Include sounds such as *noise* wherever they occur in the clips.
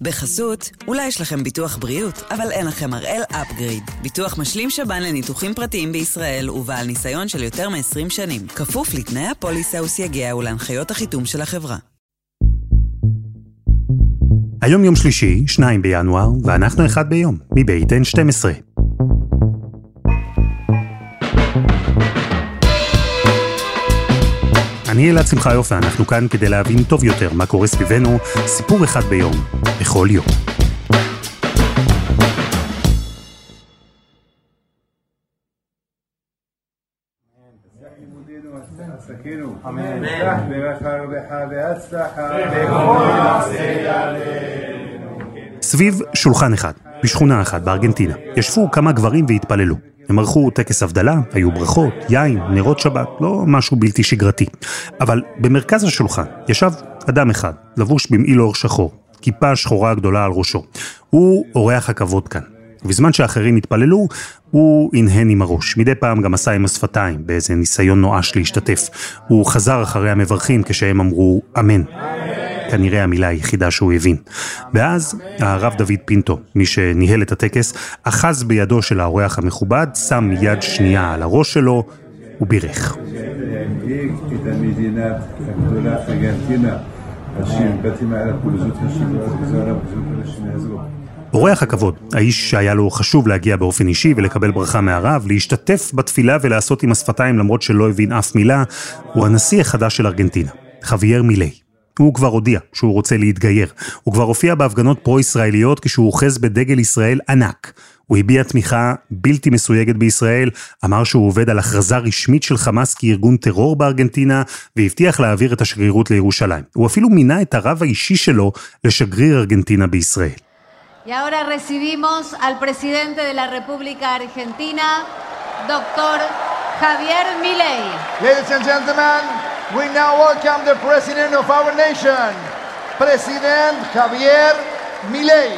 בחסות, אולי יש לכם ביטוח בריאות, אבל אין לכם הראל אפגריד. ביטוח משלים שב"ן לניתוחים פרטיים בישראל ובעל ניסיון של יותר מ-20 שנים. כפוף לתנאי הפוליסה וסייגיה ולהנחיות החיתום של החברה. היום יום שלישי, 2 בינואר, ואנחנו אחד ביום, מבית N12. אני אלעד שמחיוף ואנחנו כאן כדי להבין טוב יותר מה קורה סביבנו, סיפור אחד ביום, בכל יום. סביב שולחן אחד, בשכונה אחת בארגנטינה, ישבו כמה גברים והתפללו. הם ערכו טקס הבדלה, היו ברכות, יין, נרות שבת, לא משהו בלתי שגרתי. אבל במרכז השולחן ישב אדם אחד, לבוש במעיל אור שחור, כיפה שחורה גדולה על ראשו. הוא אורח הכבוד כאן. ובזמן שאחרים התפללו, הוא הנהן עם הראש. מדי פעם גם עשה עם השפתיים, באיזה ניסיון נואש להשתתף. הוא חזר אחרי המברכים כשהם אמרו אמן. כנראה המילה היחידה שהוא הבין. ואז הרב דוד פינטו, מי שניהל את הטקס, אחז בידו של האורח המכובד, שם יד שנייה על הראש שלו ובירך. אורח הכבוד, האיש שהיה לו חשוב להגיע באופן אישי ולקבל ברכה מהרב, להשתתף בתפילה ולעשות עם השפתיים למרות שלא הבין אף מילה, הוא הנשיא החדש של ארגנטינה, חווייר מילי. הוא כבר הודיע שהוא רוצה להתגייר. הוא כבר הופיע בהפגנות פרו-ישראליות כשהוא אוחז בדגל ישראל ענק. הוא הביע תמיכה בלתי מסויגת בישראל, אמר שהוא עובד על הכרזה רשמית של חמאס כארגון טרור בארגנטינה, והבטיח להעביר את השגרירות לירושלים. הוא אפילו מינה את הרב האישי שלו לשגריר ארגנטינה בישראל. Y ahora recibimos al presidente de la República Argentina, doctor Javier Milei. Ladies and gentlemen, we now welcome the president of our nation, President Javier Milei.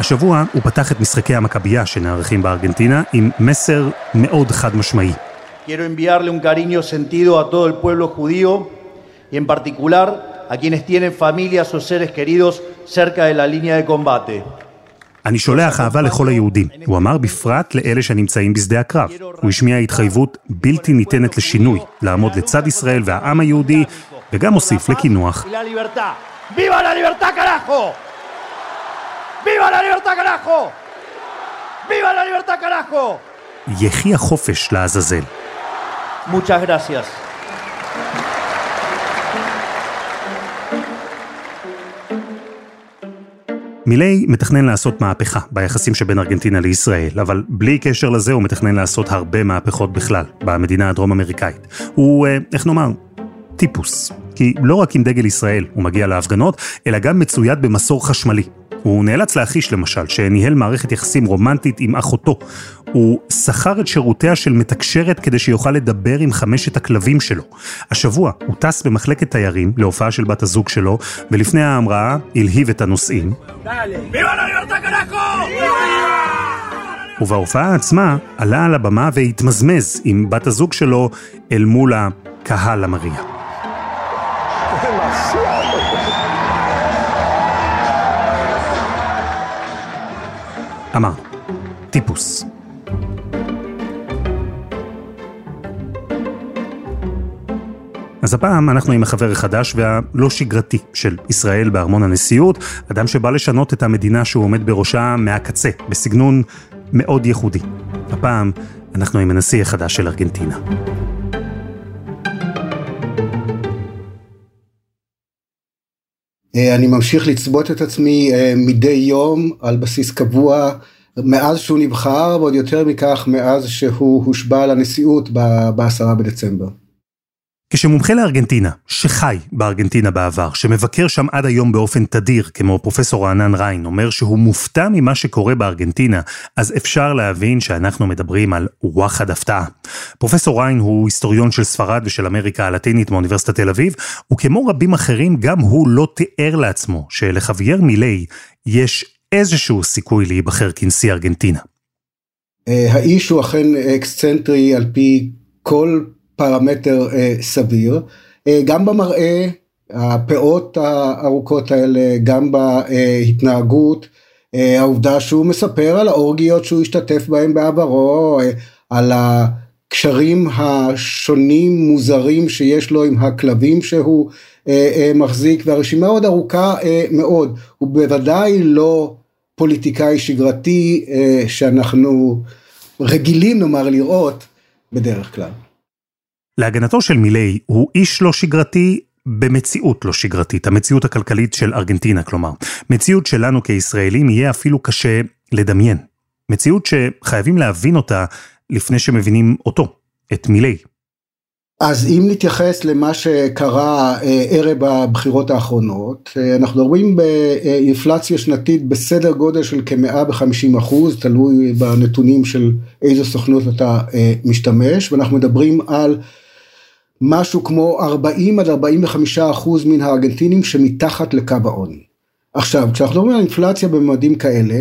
השבוע הוא פתח את משחקי המכבייה שנערכים בארגנטינה עם מסר מאוד חד משמעי. Quiero enviarle un cariño sentido a todo el pueblo judío y en particular a quienes tienen familias o seres queridos cerca de la línea de combate. אני שולח אהבה לכל היהודים, הוא אמר בפרט לאלה שנמצאים בשדה הקרב. הוא השמיע התחייבות בלתי ניתנת לשינוי, לעמוד לצד ישראל והעם היהודי, וגם הוסיף לקינוח. יחי החופש לעזאזל. Muchas gracias. מילי מתכנן לעשות מהפכה ביחסים שבין ארגנטינה לישראל, אבל בלי קשר לזה הוא מתכנן לעשות הרבה מהפכות בכלל, במדינה הדרום-אמריקאית. הוא, אה, איך נאמר, טיפוס. כי לא רק עם דגל ישראל הוא מגיע להפגנות, אלא גם מצויד במסור חשמלי. הוא נאלץ להחיש למשל, שניהל מערכת יחסים רומנטית עם אחותו. הוא שכר את שירותיה של מתקשרת כדי שיוכל לדבר עם חמשת הכלבים שלו. השבוע הוא טס במחלקת תיירים להופעה של בת הזוג שלו, ולפני ההמראה הלהיב את הנוסעים. ובהופעה עצמה עלה על הבמה והתמזמז עם בת הזוג שלו אל מול הקהל המריע. אמרנו, טיפוס. אז הפעם אנחנו עם החבר החדש והלא שגרתי של ישראל בארמון הנשיאות, אדם שבא לשנות את המדינה שהוא עומד בראשה מהקצה, בסגנון מאוד ייחודי. הפעם אנחנו עם הנשיא החדש של ארגנטינה. אני ממשיך לצבות את עצמי מדי יום על בסיס קבוע מאז שהוא נבחר ועוד יותר מכך מאז שהוא הושבע לנשיאות בעשרה בדצמבר. כשמומחה לארגנטינה, שחי בארגנטינה בעבר, שמבקר שם עד היום באופן תדיר, כמו פרופסור רענן ריין, אומר שהוא מופתע ממה שקורה בארגנטינה, אז אפשר להבין שאנחנו מדברים על וואחד הפתעה. פרופסור ריין הוא היסטוריון של ספרד ושל אמריקה הלטינית מאוניברסיטת תל אביב, וכמו רבים אחרים, גם הוא לא תיאר לעצמו שלחווייר מילי יש איזשהו סיכוי להיבחר כנשיא ארגנטינה. האיש הוא אכן אקסצנטרי על פי כל פרמטר אה, סביר, אה, גם במראה הפאות הארוכות האלה, גם בהתנהגות, העובדה שהוא מספר על האורגיות שהוא השתתף בהן בעברו, על הקשרים השונים מוזרים שיש לו עם הכלבים שהוא מחזיק, והרשימה עוד ארוכה מאוד, הוא בוודאי לא פוליטיקאי שגרתי שאנחנו רגילים נאמר לראות בדרך כלל. להגנתו של מילי, הוא איש לא שגרתי במציאות לא שגרתית, המציאות הכלכלית של ארגנטינה כלומר. מציאות שלנו כישראלים יהיה אפילו קשה לדמיין. מציאות שחייבים להבין אותה לפני שמבינים אותו, את מילי. אז אם נתייחס למה שקרה אה, ערב הבחירות האחרונות, אה, אנחנו מדברים באינפלציה שנתית בסדר גודל של כ-150 אחוז, תלוי בנתונים של איזו סוכנות אתה אה, משתמש, ואנחנו מדברים על משהו כמו 40 עד 45 אחוז מן הארגנטינים שמתחת לקו העוני. עכשיו, כשאנחנו מדברים על אינפלציה בממדים כאלה,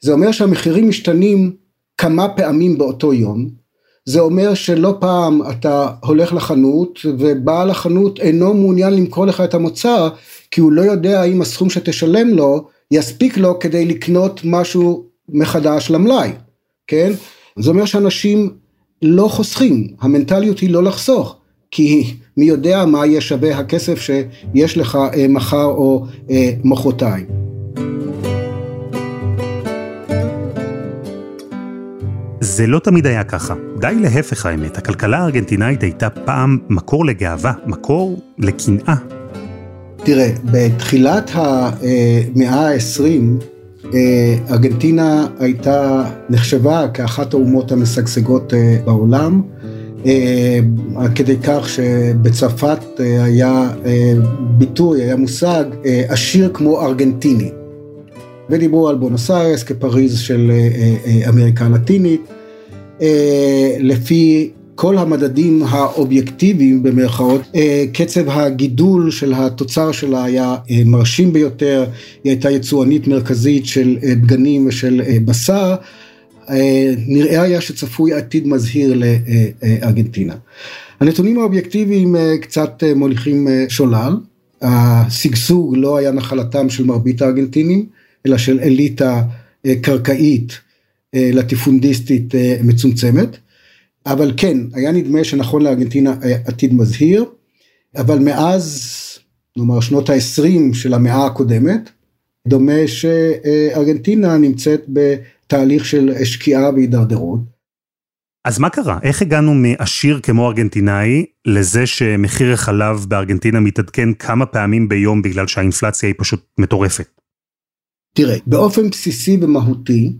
זה אומר שהמחירים משתנים כמה פעמים באותו יום, זה אומר שלא פעם אתה הולך לחנות ובעל החנות אינו מעוניין למכור לך את המוצר כי הוא לא יודע האם הסכום שתשלם לו יספיק לו כדי לקנות משהו מחדש למלאי, כן? זה אומר שאנשים לא חוסכים, המנטליות היא לא לחסוך, כי מי יודע מה יהיה שווה הכסף שיש לך אה, מחר או אה, מחרתיים. זה לא תמיד היה ככה. די להפך האמת, הכלכלה הארגנטינאית הייתה פעם מקור לגאווה, מקור לקנאה. תראה, בתחילת המאה ה-20, אה, ארגנטינה הייתה, נחשבה כאחת האומות המשגשגות אה, בעולם, אה, עד כדי כך שבצרפת היה ביטוי, היה מושג עשיר כמו ארגנטיני. ודיברו על בונוס איירס כפריז של אמריקה הלטינית. אה, לפי כל המדדים האובייקטיביים במרכאות, אה, קצב הגידול של התוצר שלה היה אה, מרשים ביותר, היא הייתה יצואנית מרכזית של דגנים ושל בשר, נראה היה שצפוי עתיד מזהיר לארגנטינה. הנתונים האובייקטיביים קצת מוליכים שולל, השגשוג לא היה נחלתם של מרבית הארגנטינים, אלא של אליטה קרקעית אה, לטיפונדיסטית אה, מצומצמת, אבל כן, היה נדמה שנכון לארגנטינה אה, עתיד מזהיר, אבל מאז, נאמר שנות ה-20 של המאה הקודמת, דומה שארגנטינה נמצאת בתהליך של שקיעה והידרדרות. אז מה קרה? איך הגענו מעשיר כמו ארגנטינאי לזה שמחיר החלב בארגנטינה מתעדכן כמה פעמים ביום בגלל שהאינפלציה היא פשוט מטורפת? תראה, באופן בסיסי ומהותי,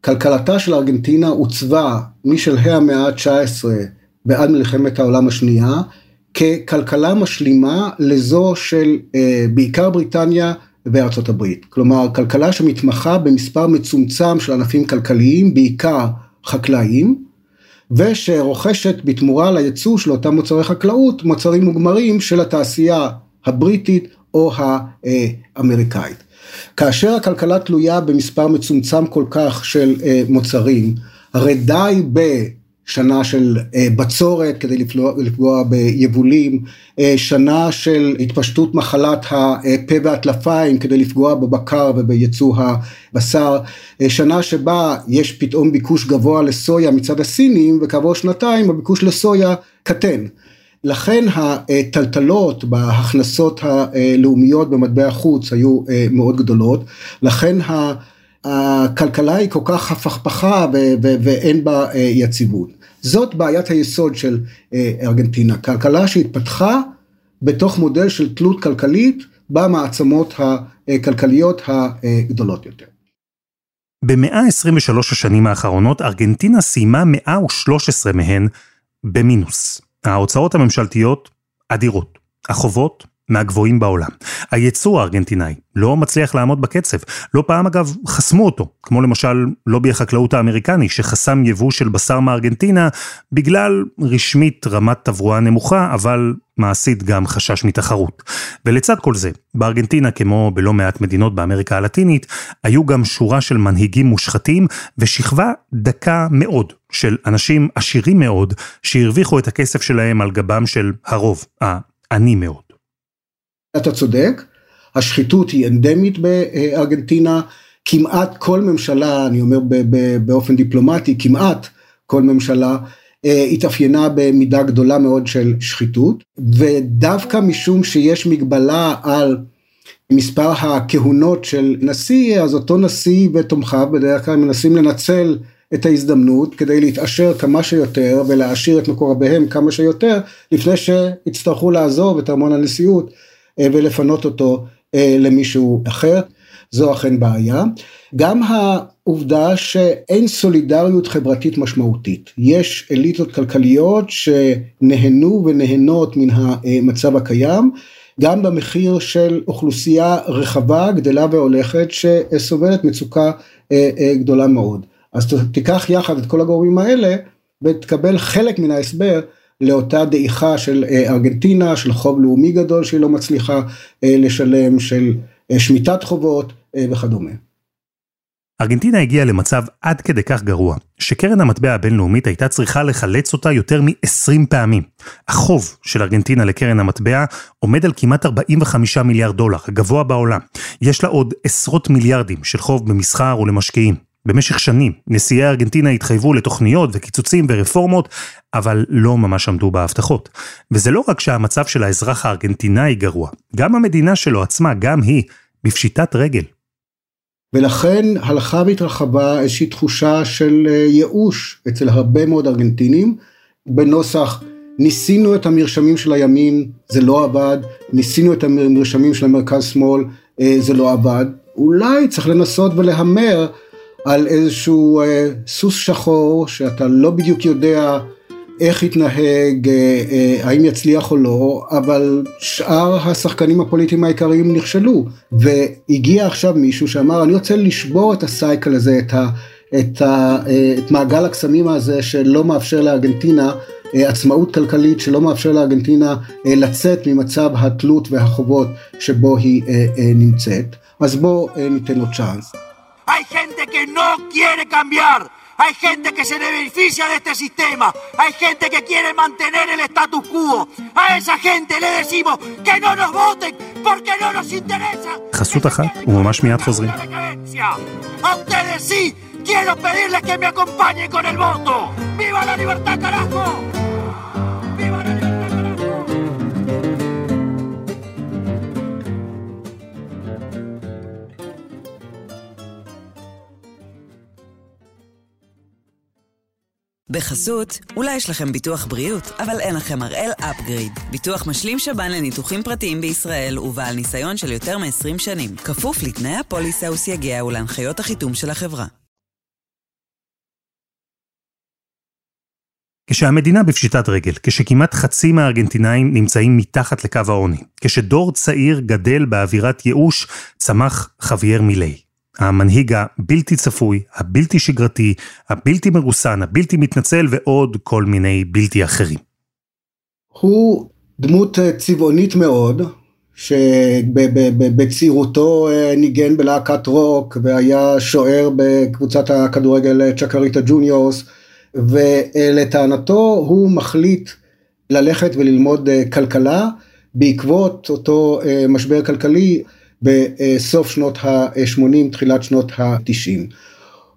כלכלתה של ארגנטינה עוצבה משלהי המאה ה-19 ועד מלחמת העולם השנייה ככלכלה משלימה לזו של אה, בעיקר בריטניה וארצות הברית. כלומר, כלכלה שמתמחה במספר מצומצם של ענפים כלכליים, בעיקר חקלאיים, ושרוכשת בתמורה לייצוא של אותם מוצרי חקלאות, מוצרים מוגמרים של התעשייה הבריטית או האמריקאית. כאשר הכלכלה תלויה במספר מצומצם כל כך של אה, מוצרים, הרי די בשנה של אה, בצורת כדי לפגוע, לפגוע ביבולים, אה, שנה של התפשטות מחלת הפה והטלפיים כדי לפגוע בבקר ובייצוא הבשר, שנה שבה יש פתאום ביקוש גבוה לסויה מצד הסינים וכעבור שנתיים הביקוש לסויה קטן. לכן הטלטלות בהכנסות הלאומיות במטבע החוץ היו אה, מאוד גדולות, לכן הכלכלה היא כל כך הפכפכה ואין בה אה, יציבות. זאת בעיית היסוד של אה, ארגנטינה, כלכלה שהתפתחה בתוך מודל של תלות כלכלית במעצמות הכלכליות הגדולות יותר. במאה ה-23 השנים האחרונות ארגנטינה סיימה 113 מהן במינוס. ההוצאות הממשלתיות אדירות, החובות מהגבוהים בעולם. הייצוא הארגנטינאי לא מצליח לעמוד בקצב, לא פעם אגב חסמו אותו, כמו למשל לובי החקלאות האמריקני שחסם יבוא של בשר מארגנטינה בגלל רשמית רמת תברואה נמוכה, אבל מעשית גם חשש מתחרות. ולצד כל זה, בארגנטינה כמו בלא מעט מדינות באמריקה הלטינית, היו גם שורה של מנהיגים מושחתים ושכבה דקה מאוד של אנשים עשירים מאוד שהרוויחו את הכסף שלהם על גבם של הרוב, העני מאוד. אתה צודק, השחיתות היא אנדמית בארגנטינה, כמעט כל ממשלה, אני אומר באופן דיפלומטי, כמעט כל ממשלה אה, התאפיינה במידה גדולה מאוד של שחיתות, ודווקא משום שיש מגבלה על מספר הכהונות של נשיא, אז אותו נשיא ותומכיו בדרך כלל מנסים לנצל את ההזדמנות כדי להתעשר כמה שיותר ולהעשיר את מקורביהם כמה שיותר, לפני שיצטרכו לעזוב את ארמון הנשיאות ולפנות אותו אה, למישהו אחר. זו אכן בעיה. גם העובדה שאין סולידריות חברתית משמעותית. יש אליטות כלכליות שנהנו ונהנות מן המצב הקיים, גם במחיר של אוכלוסייה רחבה, גדלה והולכת, שסובלת מצוקה אה, אה, גדולה מאוד. אז תיקח יחד את כל הגורמים האלה ותקבל חלק מן ההסבר לאותה דעיכה של אה, ארגנטינה, של חוב לאומי גדול שהיא לא מצליחה לשלם, של שמיטת חובות וכדומה. ארגנטינה הגיעה למצב עד כדי כך גרוע, שקרן המטבע הבינלאומית הייתה צריכה לחלץ אותה יותר מ-20 פעמים. החוב של ארגנטינה לקרן המטבע עומד על כמעט 45 מיליארד דולר, הגבוה בעולם. יש לה עוד עשרות מיליארדים של חוב במסחר ולמשקיעים. במשך שנים, נשיאי ארגנטינה התחייבו לתוכניות וקיצוצים ורפורמות, אבל לא ממש עמדו בהבטחות. וזה לא רק שהמצב של האזרח הארגנטינאי גרוע, גם המדינה שלו עצמה, גם היא, בפשיטת רגל. ולכן הלכה והתרחבה איזושהי תחושה של אה, ייאוש אצל הרבה מאוד ארגנטינים, בנוסח ניסינו את המרשמים של הימין, זה לא עבד, ניסינו את המרשמים של המרכז שמאל, אה, זה לא עבד, אולי צריך לנסות ולהמר על איזשהו אה, סוס שחור שאתה לא בדיוק יודע איך יתנהג, אה, אה, האם יצליח או לא, אבל שאר השחקנים הפוליטיים העיקריים נכשלו. והגיע עכשיו מישהו שאמר, אני רוצה לשבור את הסייקל הזה, את, ה, את, ה, אה, את מעגל הקסמים הזה שלא מאפשר לארגנטינה עצמאות כלכלית, שלא מאפשר לארגנטינה לצאת ממצב התלות והחובות שבו היא נמצאת. אז בואו ניתן לו צ'אנס. Hay gente que no quiere cambiar. Hay gente que se beneficia de este sistema. Hay gente que quiere mantener el status quo. A esa gente le decimos que no nos voten porque no nos interesa. חסות אחת וממש מיד חוזרים. A ustedes sí quiero pedirles que me acompañen con el voto. ¡Viva la libertad, carajo! בחסות, אולי יש לכם ביטוח בריאות, אבל אין לכם הראל אפגריד. ביטוח משלים שב"ן לניתוחים פרטיים בישראל ובעל ניסיון של יותר מ-20 שנים. כפוף לתנאי הפוליסה וסייגיה ולהנחיות החיתום של החברה. כשהמדינה בפשיטת רגל, כשכמעט חצי מהארגנטינאים נמצאים מתחת לקו העוני, כשדור צעיר גדל באווירת ייאוש, צמח חווייר מילי. המנהיג הבלתי צפוי, הבלתי שגרתי, הבלתי מרוסן, הבלתי מתנצל ועוד כל מיני בלתי אחרים. הוא דמות אה, צבעונית מאוד, שבצעירותו אה, ניגן בלהקת רוק והיה שוער בקבוצת הכדורגל צ'קריטה ג'וניורס, ולטענתו הוא מחליט ללכת וללמוד אה, כלכלה בעקבות אותו משבר כלכלי בסוף שנות ה-80, תחילת שנות ה-90.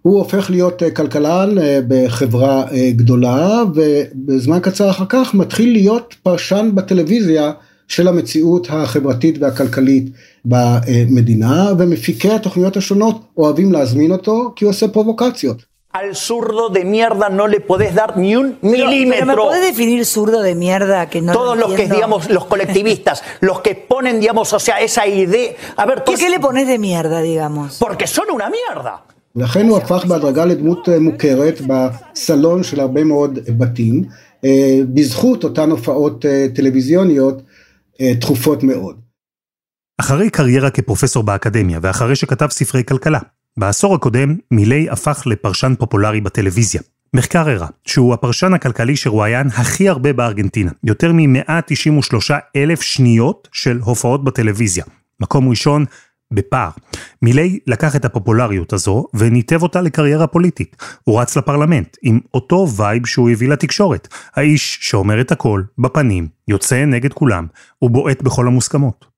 הוא הופך להיות אה, כלכלן אה, בחברה אה, גדולה ובזמן קצר אחר כך מתחיל להיות פרשן בטלוויזיה של המציאות החברתית והכלכלית במדינה ומפיקי התוכניות השונות אוהבים להזמין אותו כי הוא עושה פרובוקציות. Al zurdo de mierda no le podés dar ni un milímetro. Pero, ¿Me podés definir zurdo de mierda que no Todos los que, digamos, los colectivistas, los que ponen, digamos, o sea, esa idea. A ver, ¿por qué le pones de mierda, digamos? Porque son una mierda. לכן הוא הפך בהדרגה לדמות מוכרת בסלון של הרבה מאוד בתים, בזכות אותן הופעות טלוויזיוניות תכופות מאוד. אחרי קריירה כפרופסור באקדמיה ואחרי שכתב ספרי כלכלה, בעשור הקודם מילי הפך לפרשן פופולרי בטלוויזיה. מחקר הראה שהוא הפרשן הכלכלי שרואיין הכי הרבה בארגנטינה, יותר מ-193 אלף שניות של הופעות בטלוויזיה. מקום ראשון בפער. מילי לקח את הפופולריות הזו וניתב אותה לקריירה פוליטית. הוא רץ לפרלמנט עם אותו vibe שהוא הביא לתקשורת. האיש שאומר את הכל, בפנים, יוצא נגד כולם, ובועט בכל המוסכמות.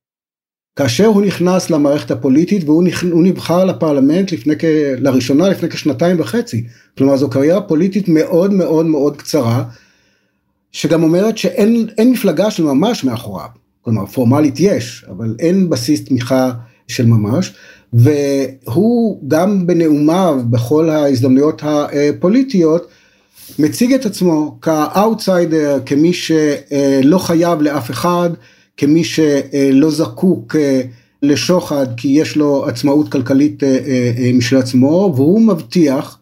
כאשר הוא נכנס למערכת הפוליטית והוא נבחר לפרלמנט לפני, לראשונה לפני כשנתיים וחצי. כלומר זו קריירה פוליטית מאוד מאוד מאוד קצרה, שגם אומרת שאין מפלגה של ממש מאחוריו. כלומר פורמלית יש, אבל אין בסיס תמיכה של ממש. והוא גם בנאומיו בכל ההזדמנויות הפוליטיות מציג את עצמו כאוטסיידר, כמי שלא חייב לאף אחד, כמי שלא זקוק לשוחד כי יש לו עצמאות כלכלית משל עצמו, והוא מבטיח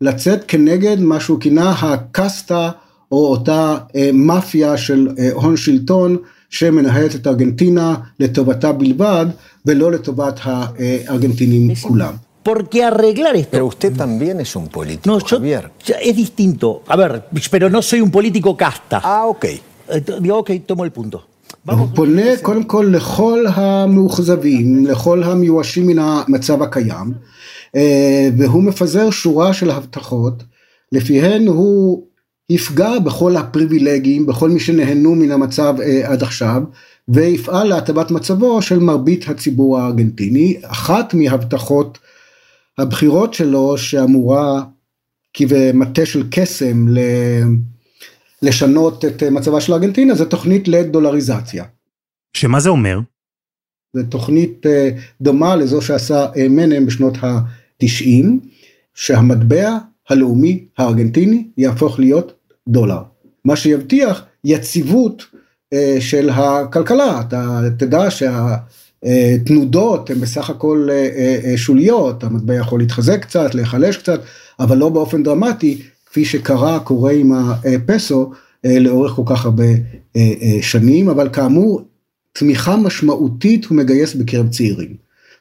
לצאת כנגד מה שהוא כינה הקסטה או אותה מאפיה של הון שלטון שמנהלת את ארגנטינה לטובתה בלבד ולא לטובת הארגנטינים כולם. Porque arreglar esto. Pero usted también es un político, No, yo, Javier. es distinto. A ver, pero no soy un político casta. Ah, ok. Eh, Digo, ok, tomo el punto. הוא פונה קודם כל לכל המאוכזבים, לכל המיואשים מן המצב הקיים, אה, והוא מפזר שורה של הבטחות, לפיהן הוא יפגע בכל הפריבילגים, בכל מי שנהנו מן המצב אה, עד עכשיו, ויפעל להטבת מצבו של מרבית הציבור הארגנטיני. אחת מהבטחות הבחירות שלו שאמורה כבמטה של קסם לשנות את מצבה של ארגנטינה זה תוכנית לדולריזציה. שמה זה אומר? זו תוכנית אה, דומה לזו שעשה אה, מנם בשנות ה-90, שהמטבע הלאומי הארגנטיני יהפוך להיות דולר. מה שיבטיח יציבות אה, של הכלכלה, אתה תדע שהתנודות הן בסך הכל שוליות, המטבע יכול להתחזק קצת, להיחלש קצת, אבל לא באופן דרמטי, כפי שקרה, קורה עם הפסו לאורך כל כך הרבה שנים, אבל כאמור, תמיכה משמעותית הוא מגייס בקרב צעירים.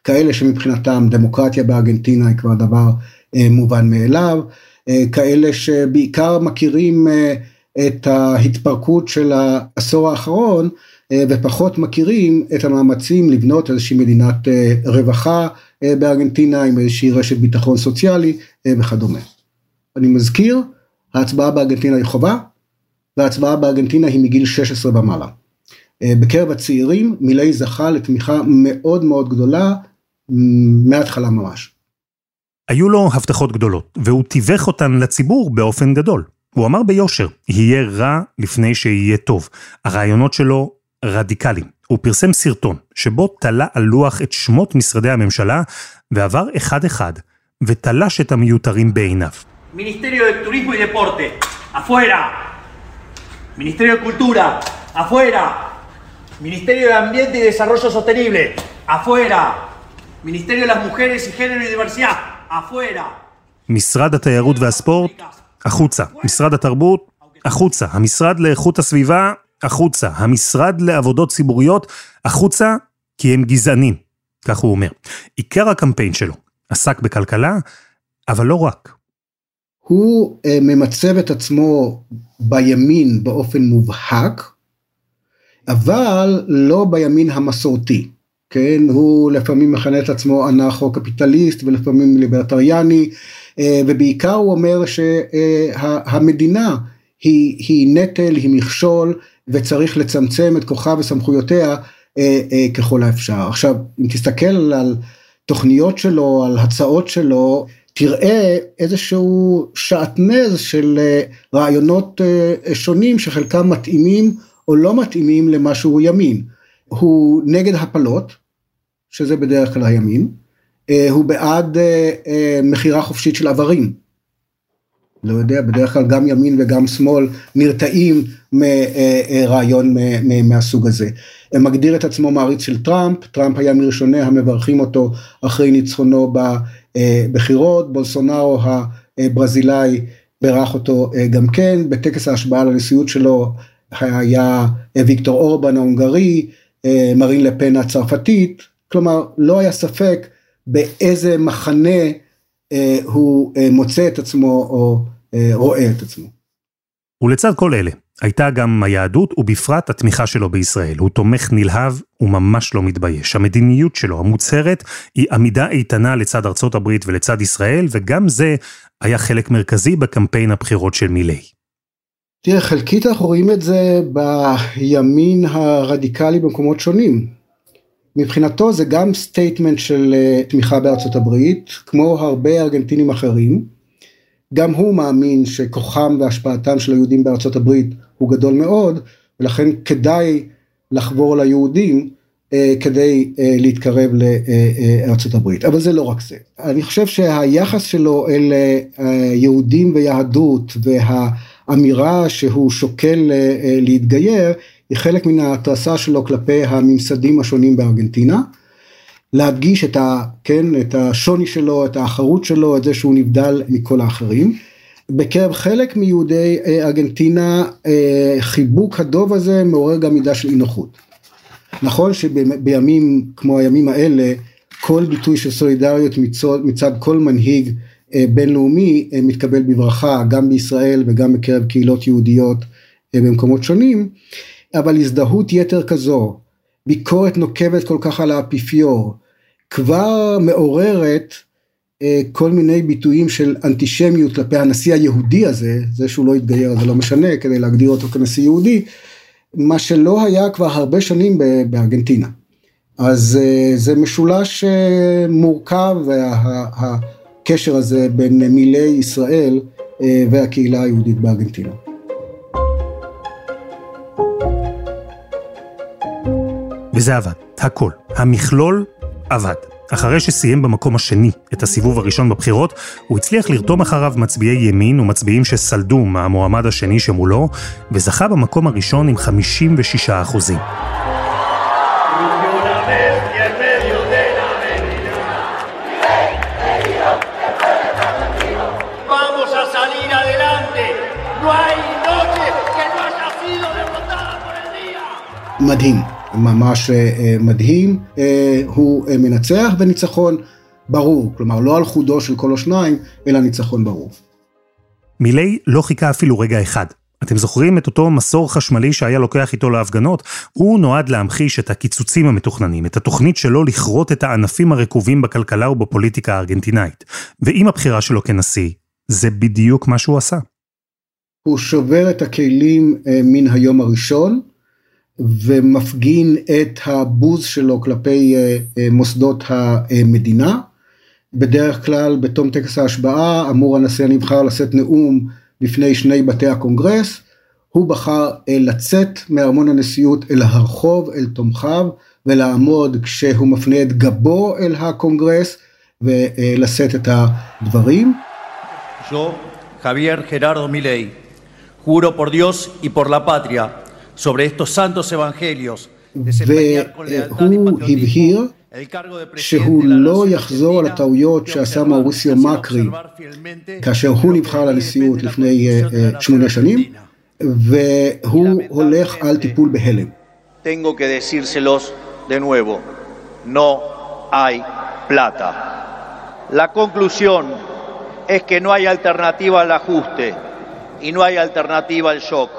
כאלה שמבחינתם דמוקרטיה בארגנטינה היא כבר דבר מובן מאליו, כאלה שבעיקר מכירים את ההתפרקות של העשור האחרון ופחות מכירים את המאמצים לבנות איזושהי מדינת רווחה בארגנטינה עם איזושהי רשת ביטחון סוציאלי וכדומה. אני מזכיר, ההצבעה בארגנטינה היא חובה, וההצבעה בארגנטינה היא מגיל 16 ומעלה. בקרב הצעירים מילי זכה לתמיכה מאוד מאוד גדולה מההתחלה ממש. היו לו הבטחות גדולות, והוא תיווך אותן לציבור באופן גדול. הוא אמר ביושר, יהיה רע לפני שיהיה טוב. הרעיונות שלו רדיקליים. הוא פרסם סרטון, שבו תלה על לוח את שמות משרדי הממשלה, ועבר אחד-אחד, ותלש את המיותרים בעיניו. Ministerio de Turismo y Deporte, afuera. Ministerio de Cultura, afuera. Ministerio de Ambiente y Desarrollo Sostenible, afuera. Ministerio de las Mujeres y Género y Diversidad, afuera. משרד התיירות והספורט, החוצה. משרד התרבות, החוצה. המשרד לאיכות הסביבה, החוצה. המשרד לעבודות ציבוריות, החוצה, כי הם גזענים. כך הוא אומר. עיקר הקמפיין שלו עסק בכלכלה, אבל לא רק. הוא ממצב את עצמו בימין באופן מובהק, אבל לא בימין המסורתי. כן, הוא לפעמים מכנה את עצמו אנרכו-קפיטליסט ולפעמים ליברטריאני, ובעיקר הוא אומר שהמדינה היא, היא נטל, היא מכשול, וצריך לצמצם את כוחה וסמכויותיה ככל האפשר. עכשיו, אם תסתכל על תוכניות שלו, על הצעות שלו, תראה איזשהו שעטנז של רעיונות שונים שחלקם מתאימים או לא מתאימים למה שהוא ימין. הוא נגד הפלות, שזה בדרך כלל הימין, הוא בעד מכירה חופשית של איברים. לא יודע, בדרך כלל גם ימין וגם שמאל נרתעים מרעיון מהסוג הזה. מגדיר את עצמו מעריץ של טראמפ, טראמפ היה מראשוני המברכים אותו אחרי ניצחונו בבחירות, בולסונארו הברזילאי בירך אותו גם כן, בטקס ההשבעה לנשיאות שלו היה ויקטור אורבן ההונגרי, מרין לפן הצרפתית, כלומר לא היה ספק באיזה מחנה הוא מוצא את עצמו או רואה את עצמו. ולצד כל אלה, הייתה גם היהדות ובפרט התמיכה שלו בישראל. הוא תומך נלהב וממש לא מתבייש. המדיניות שלו המוצהרת היא עמידה איתנה לצד ארצות הברית ולצד ישראל, וגם זה היה חלק מרכזי בקמפיין הבחירות של מילי. תראה, חלקית אנחנו רואים את זה בימין הרדיקלי במקומות שונים. מבחינתו זה גם statement של אה, תמיכה בארצות הברית, כמו הרבה ארגנטינים אחרים. גם הוא מאמין שכוחם והשפעתם של היהודים בארצות הברית הוא גדול מאוד, ולכן כדאי לחבור ליהודים אה, כדי אה, להתקרב לארצות הברית. אבל זה לא רק זה. אני חושב שהיחס שלו אל יהודים ויהדות והאמירה שהוא שוקל להתגייר, היא חלק מן ההתרסה שלו כלפי הממסדים השונים בארגנטינה. להדגיש את, ה, כן, את השוני שלו, את האחרות שלו, את זה שהוא נבדל מכל האחרים. בקרב חלק מיהודי אה, ארגנטינה אה, חיבוק הדוב הזה מעורר גם מידה של אי נוחות. נכון שבימים כמו הימים האלה כל ביטוי של סולידריות מצד, מצד כל מנהיג אה, בינלאומי מתקבל בברכה גם בישראל וגם בקרב קהילות יהודיות במקומות שונים אבל הזדהות יתר כזו, ביקורת נוקבת כל כך על האפיפיור, כבר מעוררת אה, כל מיני ביטויים של אנטישמיות כלפי הנשיא היהודי הזה, זה שהוא לא התגייר זה לא משנה כדי להגדיר אותו כנשיא יהודי, מה שלא היה כבר הרבה שנים בארגנטינה. אז אה, זה משולש אה, מורכב והקשר הזה בין מילי ישראל אה, והקהילה היהודית בארגנטינה. וזה עבד, הכל. המכלול עבד. אחרי שסיים במקום השני את הסיבוב הראשון בבחירות, הוא הצליח לרתום אחריו מצביעי ימין ומצביעים שסלדו מהמועמד השני שמולו, וזכה במקום הראשון עם 56 אחוזים. מדהים. ממש אה, מדהים, אה, הוא אה, מנצח בניצחון ברור, כלומר לא על חודו של כל השניים, אלא ניצחון ברור. מילי לא חיכה אפילו רגע אחד. אתם זוכרים את אותו מסור חשמלי שהיה לוקח איתו להפגנות? הוא נועד להמחיש את הקיצוצים המתוכננים, את התוכנית שלו לכרות את הענפים הרקובים בכלכלה ובפוליטיקה הארגנטינאית. ועם הבחירה שלו כנשיא, זה בדיוק מה שהוא עשה. הוא שובר את הכלים מן היום הראשון, ומפגין את הבוז שלו כלפי אה, אה, מוסדות המדינה. בדרך כלל בתום טקס ההשבעה אמור הנשיא הנבחר לשאת נאום בפני שני בתי הקונגרס. הוא בחר אה, לצאת מארמון הנשיאות אל הרחוב, אל תומכיו, ולעמוד כשהוא מפנה את גבו אל הקונגרס ולשאת את הדברים. Yo, Javier Gerardo Milei, juro por Dios y por la patria sobre estos santos evangelios. והוא הבהיר שהוא לא יחזור על הטעויות שעשה מאוריסיו מקרי כאשר הוא נבחר לנשיאות לפני אה, אה, שמונה שנים, והוא הולך על טיפול בהלם. Tengo que decírselos de nuevo, no hay plata. La conclusión es que no hay alternativa al ajuste y no hay alternativa al shock.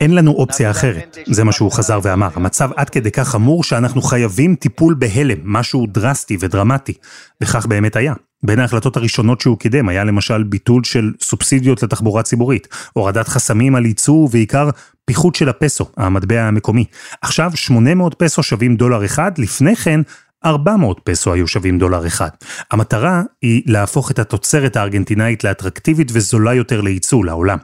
אין לנו אופציה אחרת, זה מה שהוא חזר ואמר. המצב עד כדי כך חמור שאנחנו חייבים טיפול בהלם, משהו דרסטי ודרמטי. וכך באמת היה. בין ההחלטות הראשונות שהוא קידם היה למשל ביטול של סובסידיות לתחבורה ציבורית, הורדת חסמים על ייצור ובעיקר פיחות של הפסו, המטבע המקומי. עכשיו 800 פסו שווים דולר אחד, לפני כן 400 פסו היו שווים דולר אחד. המטרה היא להפוך את התוצרת הארגנטינאית לאטרקטיבית וזולה יותר לייצוא לעולם.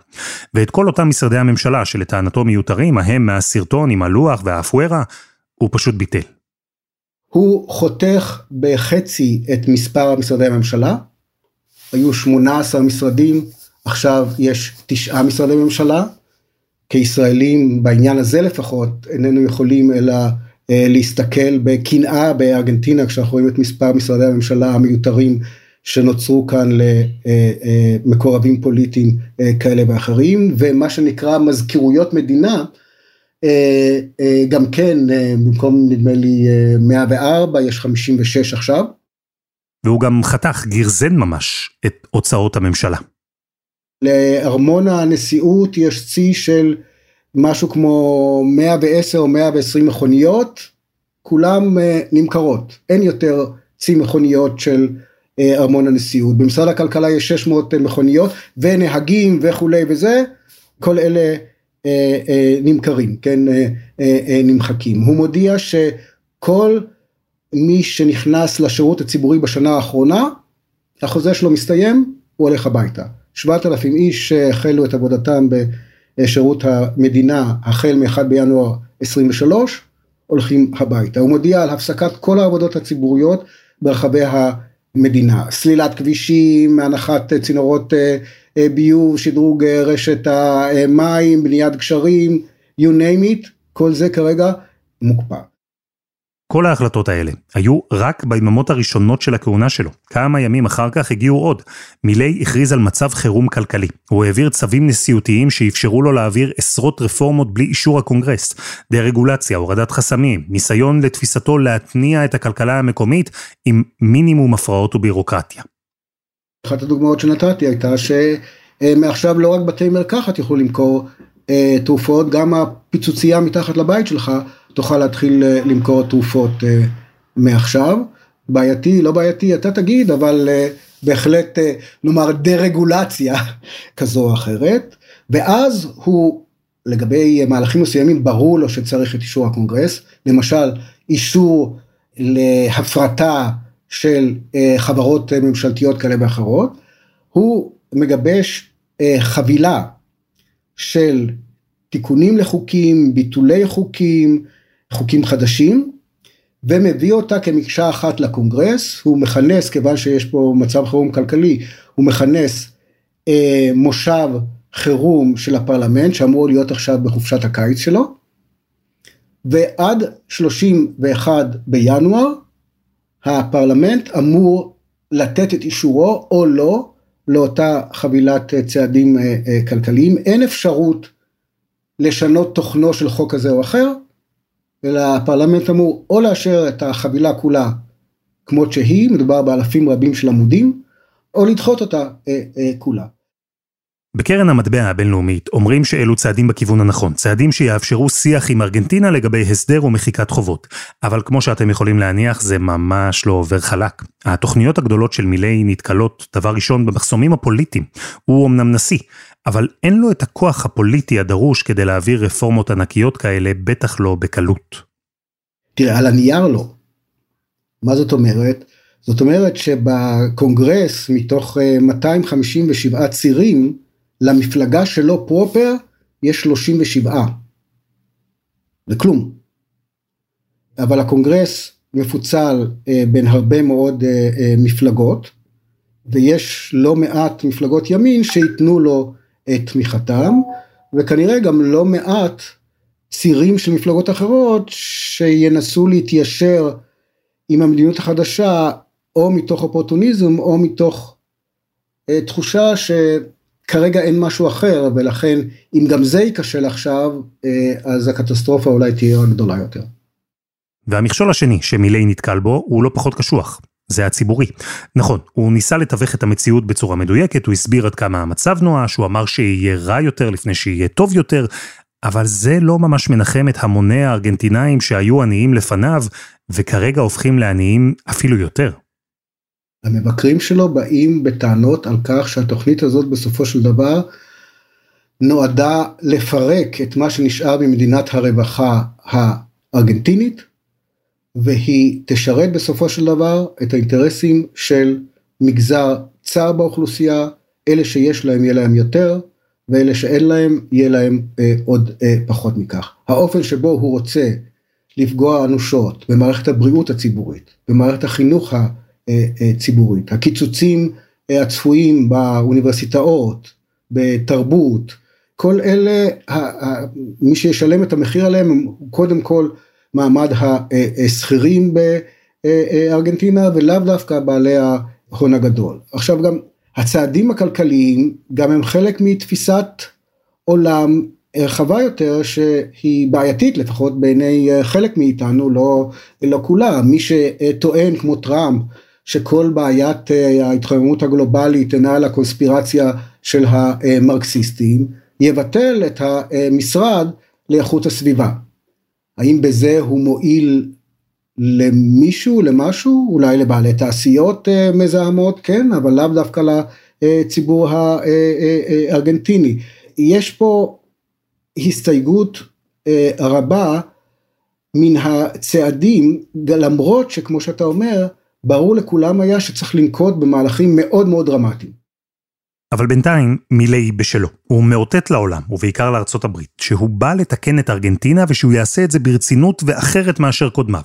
ואת כל אותם משרדי הממשלה שלטענתו מיותרים, ההם מהסרטון עם הלוח והאפוארה, הוא פשוט ביטל. הוא חותך בחצי את מספר משרדי הממשלה. היו 18 משרדים, עכשיו יש תשעה משרדי ממשלה. כישראלים בעניין הזה לפחות איננו יכולים אלא להסתכל בקנאה בארגנטינה כשאנחנו רואים את מספר משרדי הממשלה המיותרים שנוצרו כאן למקורבים פוליטיים אה, כאלה ואחרים ומה שנקרא מזכירויות מדינה אה, גם כן במקום נדמה לי 104 יש 56 עכשיו. והוא גם חתך גרזן ממש את הוצאות הממשלה. לארמון הנשיאות יש צי של משהו כמו 110 או 120 מכוניות, כולם אה, נמכרות, אין יותר צי מכוניות של אה, ארמון הנשיאות. במשרד הכלכלה יש 600 מכוניות ונהגים וכולי וזה, כל אלה אה, נמכרים, כן, נמחקים. הוא מודיע ש... כל מי שנכנס לשירות הציבורי בשנה האחרונה, החוזה שלו מסתיים, הוא הולך הביתה. 7,000 איש החלו את עבודתם בשירות המדינה החל מ-1 בינואר 23, הולכים הביתה. הוא מודיע על הפסקת כל העבודות הציבוריות ברחבי המדינה. סלילת כבישים, הנחת צינורות אה, אה, ביוב, שדרוג אה, רשת המים, בניית גשרים, you name it, כל זה כרגע מוקפא. כל ההחלטות האלה היו רק ביממות הראשונות של הכהונה שלו. כמה ימים אחר כך הגיעו עוד. מילי הכריז על מצב חירום כלכלי. הוא העביר צווים נשיאותיים שאפשרו לו להעביר עשרות רפורמות בלי אישור הקונגרס. דה-רגולציה, הורדת חסמים, ניסיון לתפיסתו להתניע את הכלכלה המקומית עם מינימום הפרעות ובירוקרטיה. אחת הדוגמאות שנתתי הייתה שמעכשיו לא רק בתי מרקחת יוכלו למכור אה, תרופות, גם הפיצוצייה מתחת לבית שלך תוכל להתחיל אה, למכור תרופות אה, מעכשיו. בעייתי, לא בעייתי, אתה תגיד, אבל אה, בהחלט נאמר דה-רגולציה *laughs* כזו או אחרת. ואז הוא, לגבי מהלכים מסוימים, ברור לו שצריך את אישור הקונגרס, למשל אישור להפרטה של חברות ממשלתיות כאלה ואחרות, הוא מגבש חבילה של תיקונים לחוקים, ביטולי חוקים, חוקים חדשים, ומביא אותה כמקשה אחת לקונגרס, הוא מכנס, כיוון שיש פה מצב חירום כלכלי, הוא מכנס אה, מושב חירום של הפרלמנט, שאמור להיות עכשיו בחופשת הקיץ שלו, ועד 31 בינואר, הפרלמנט אמור לתת את אישורו או לא לאותה חבילת צעדים אה, אה, כלכליים, אין אפשרות לשנות תוכנו של חוק כזה או אחר, אלא הפרלמנט אמור או לאשר את החבילה כולה כמות שהיא, מדובר באלפים רבים של עמודים, או לדחות אותה אה, אה, כולה. בקרן המטבע הבינלאומית אומרים שאלו צעדים בכיוון הנכון, צעדים שיאפשרו שיח עם ארגנטינה לגבי הסדר ומחיקת חובות. אבל כמו שאתם יכולים להניח, זה ממש לא עובר חלק. התוכניות הגדולות של מילי נתקלות, דבר ראשון, במחסומים הפוליטיים. הוא אמנם נשיא, אבל אין לו את הכוח הפוליטי הדרוש כדי להעביר רפורמות ענקיות כאלה, בטח לא בקלות. תראה, על הנייר לא. מה זאת אומרת? זאת אומרת שבקונגרס, מתוך 257 אה, צירים, למפלגה שלו proper יש 37. זה כלום. אבל הקונגרס מפוצל אה, בין הרבה מאוד אה, אה, מפלגות, ויש לא מעט מפלגות ימין שייתנו לו את תמיכתם, וכנראה גם לא מעט צירים של מפלגות אחרות שינסו להתיישר עם המדיניות החדשה, או מתוך אופורטוניזם, או מתוך אה, תחושה שכרגע אין משהו אחר, ולכן אם גם זה ייכשל עכשיו, אה, אז הקטסטרופה אולי תהיה גדולה יותר. והמכשול השני שמילי נתקל בו הוא לא פחות קשוח. זה הציבורי. נכון, הוא ניסה לתווך את המציאות בצורה מדויקת, הוא הסביר עד כמה המצב נואש, הוא אמר שיהיה רע יותר לפני שיהיה טוב יותר, אבל זה לא ממש מנחם את המוני הארגנטינאים שהיו עניים לפניו, וכרגע הופכים לעניים אפילו יותר. המבקרים שלו באים בטענות על כך שהתוכנית הזאת בסופו של דבר נועדה לפרק את מה שנשאר ממדינת הרווחה הארגנטינית, והיא תשרת בסופו של דבר את האינטרסים של מגזר צר באוכלוסייה, אלה שיש להם יהיה להם יותר, ואלה שאין להם יהיה להם אה, עוד אה, פחות מכך. האופן שבו הוא רוצה לפגוע אנושות במערכת הבריאות הציבורית, במערכת החינוך הציבורית, הקיצוצים אה, הצפויים באוניברסיטאות, בתרבות, כל אלה, מי שישלם את המחיר עליהם הוא קודם כל מעמד השכירים בארגנטינה ולאו דווקא בעלי ההון הגדול. עכשיו גם הצעדים הכלכליים גם הם חלק מתפיסת עולם רחבה יותר שהיא בעייתית לפחות בעיני חלק מאיתנו לא, לא כולם מי שטוען כמו טראמפ שכל בעיית ההתחממות הגלובלית אינה על הקונספירציה של המרקסיסטים יבטל את המשרד לאיכות הסביבה. האם בזה הוא מועיל למישהו, למשהו, אולי לבעלי תעשיות אה, מזהמות, כן, אבל לאו דווקא לציבור הארגנטיני. יש פה הסתייגות אה, רבה מן הצעדים, למרות שכמו שאתה אומר, ברור לכולם היה שצריך לנקוט במהלכים מאוד מאוד דרמטיים. אבל בינתיים מילי בשלו. הוא מאותת לעולם, ובעיקר לארצות הברית, שהוא בא לתקן את ארגנטינה ושהוא יעשה את זה ברצינות ואחרת מאשר קודמיו.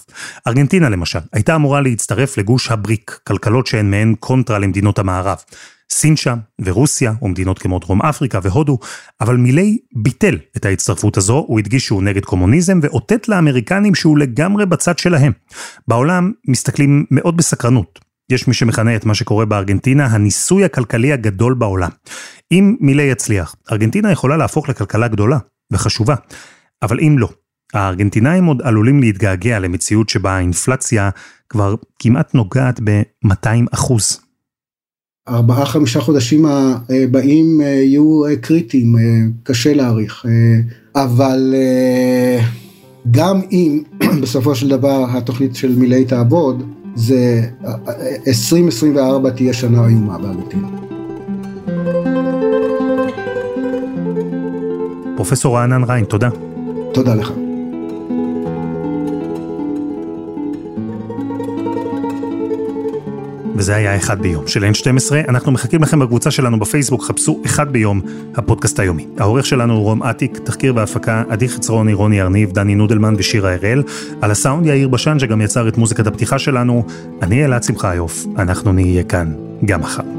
ארגנטינה למשל, הייתה אמורה להצטרף לגוש הבריק, כלכלות שהן מעין קונטרה למדינות המערב. סין שם, ורוסיה, ומדינות כמו דרום אפריקה והודו, אבל מילי ביטל את ההצטרפות הזו, הוא הדגיש שהוא נגד קומוניזם, ואותת לאמריקנים שהוא לגמרי בצד שלהם. בעולם מסתכלים מאוד בסקרנות יש מי שמכנה את מה שקורה בארגנטינה הניסוי הכלכלי הגדול בעולם. אם מילי יצליח, ארגנטינה יכולה להפוך לכלכלה גדולה וחשובה, אבל אם לא, הארגנטינאים עוד עלולים להתגעגע למציאות שבה האינפלציה כבר כמעט נוגעת ב-200 אחוז. ארבעה חמישה חודשים הבאים יהיו קריטיים, קשה להעריך, אבל גם אם *clears throat* בסופו של דבר התוכנית של מילי תעבוד, זה 2024 תהיה שנה איומה בארגנטינה. פרופסור רענן ריין, תודה. תודה לך. וזה היה אחד ביום של N12, אנחנו מחכים לכם בקבוצה שלנו בפייסבוק, חפשו אחד ביום, הפודקאסט היומי. העורך שלנו הוא רום אטיק, תחקיר והפקה, עדי חצרוני, רוני ארניב, דני נודלמן ושירה הראל, על הסאונד יאיר בשן שגם יצר את מוזיקת הפתיחה שלנו, אני אלעד שמחיוף, אנחנו נהיה כאן גם מחר.